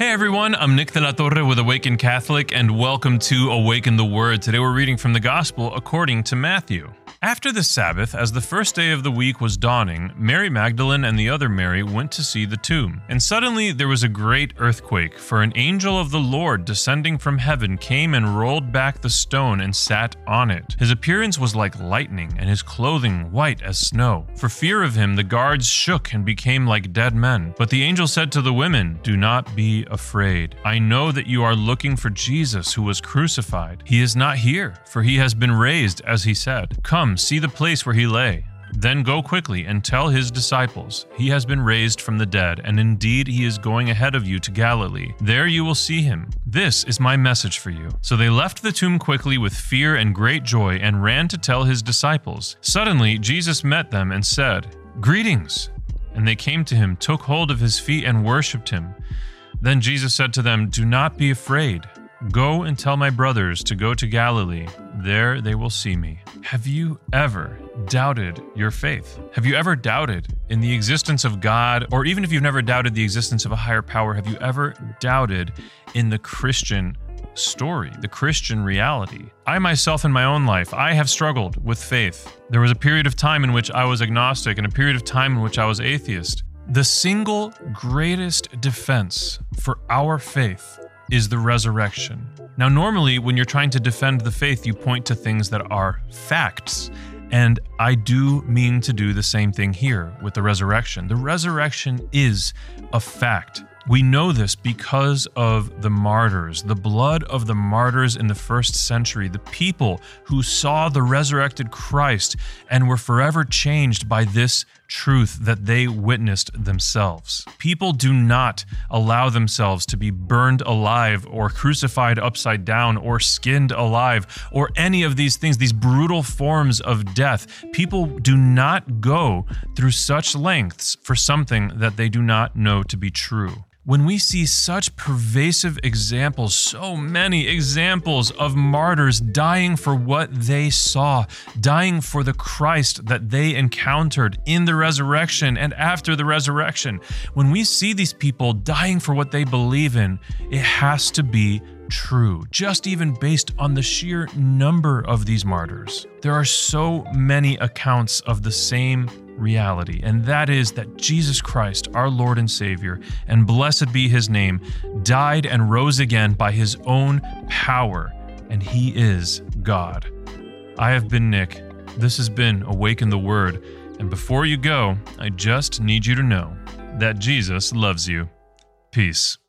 Hey everyone, I'm Nick de la Torre with Awaken Catholic, and welcome to Awaken the Word. Today we're reading from the Gospel according to Matthew. After the Sabbath, as the first day of the week was dawning, Mary Magdalene and the other Mary went to see the tomb. And suddenly there was a great earthquake, for an angel of the Lord descending from heaven came and rolled back the stone and sat on it. His appearance was like lightning, and his clothing white as snow. For fear of him, the guards shook and became like dead men. But the angel said to the women, Do not be afraid. I know that you are looking for Jesus who was crucified. He is not here, for he has been raised, as he said. Come, see the place where he lay. Then go quickly and tell his disciples, He has been raised from the dead, and indeed he is going ahead of you to Galilee. There you will see him. This is my message for you. So they left the tomb quickly with fear and great joy and ran to tell his disciples. Suddenly Jesus met them and said, Greetings! And they came to him, took hold of his feet, and worshipped him. Then Jesus said to them, Do not be afraid. Go and tell my brothers to go to Galilee. There they will see me. Have you ever doubted your faith? Have you ever doubted in the existence of God, or even if you've never doubted the existence of a higher power, have you ever doubted in the Christian story, the Christian reality? I myself, in my own life, I have struggled with faith. There was a period of time in which I was agnostic and a period of time in which I was atheist. The single greatest defense for our faith is the resurrection. Now, normally, when you're trying to defend the faith, you point to things that are facts. And I do mean to do the same thing here with the resurrection. The resurrection is a fact. We know this because of the martyrs, the blood of the martyrs in the first century, the people who saw the resurrected Christ and were forever changed by this truth that they witnessed themselves. People do not allow themselves to be burned alive or crucified upside down or skinned alive or any of these things, these brutal forms of death. People do not go through such lengths for something that they do not know to be true when we see such pervasive examples, so many examples of martyrs dying for what they saw, dying for the Christ that they encountered in the resurrection and after the resurrection, when we see these people dying for what they believe in, it has to be true, just even based on the sheer number of these martyrs. There are so many accounts of the same reality, and that is that Jesus Christ, our Lord and Savior, and blessed be his name, died and rose again by his own power, and he is God. I have been Nick. This has been Awaken the Word. And before you go, I just need you to know that Jesus loves you. Peace.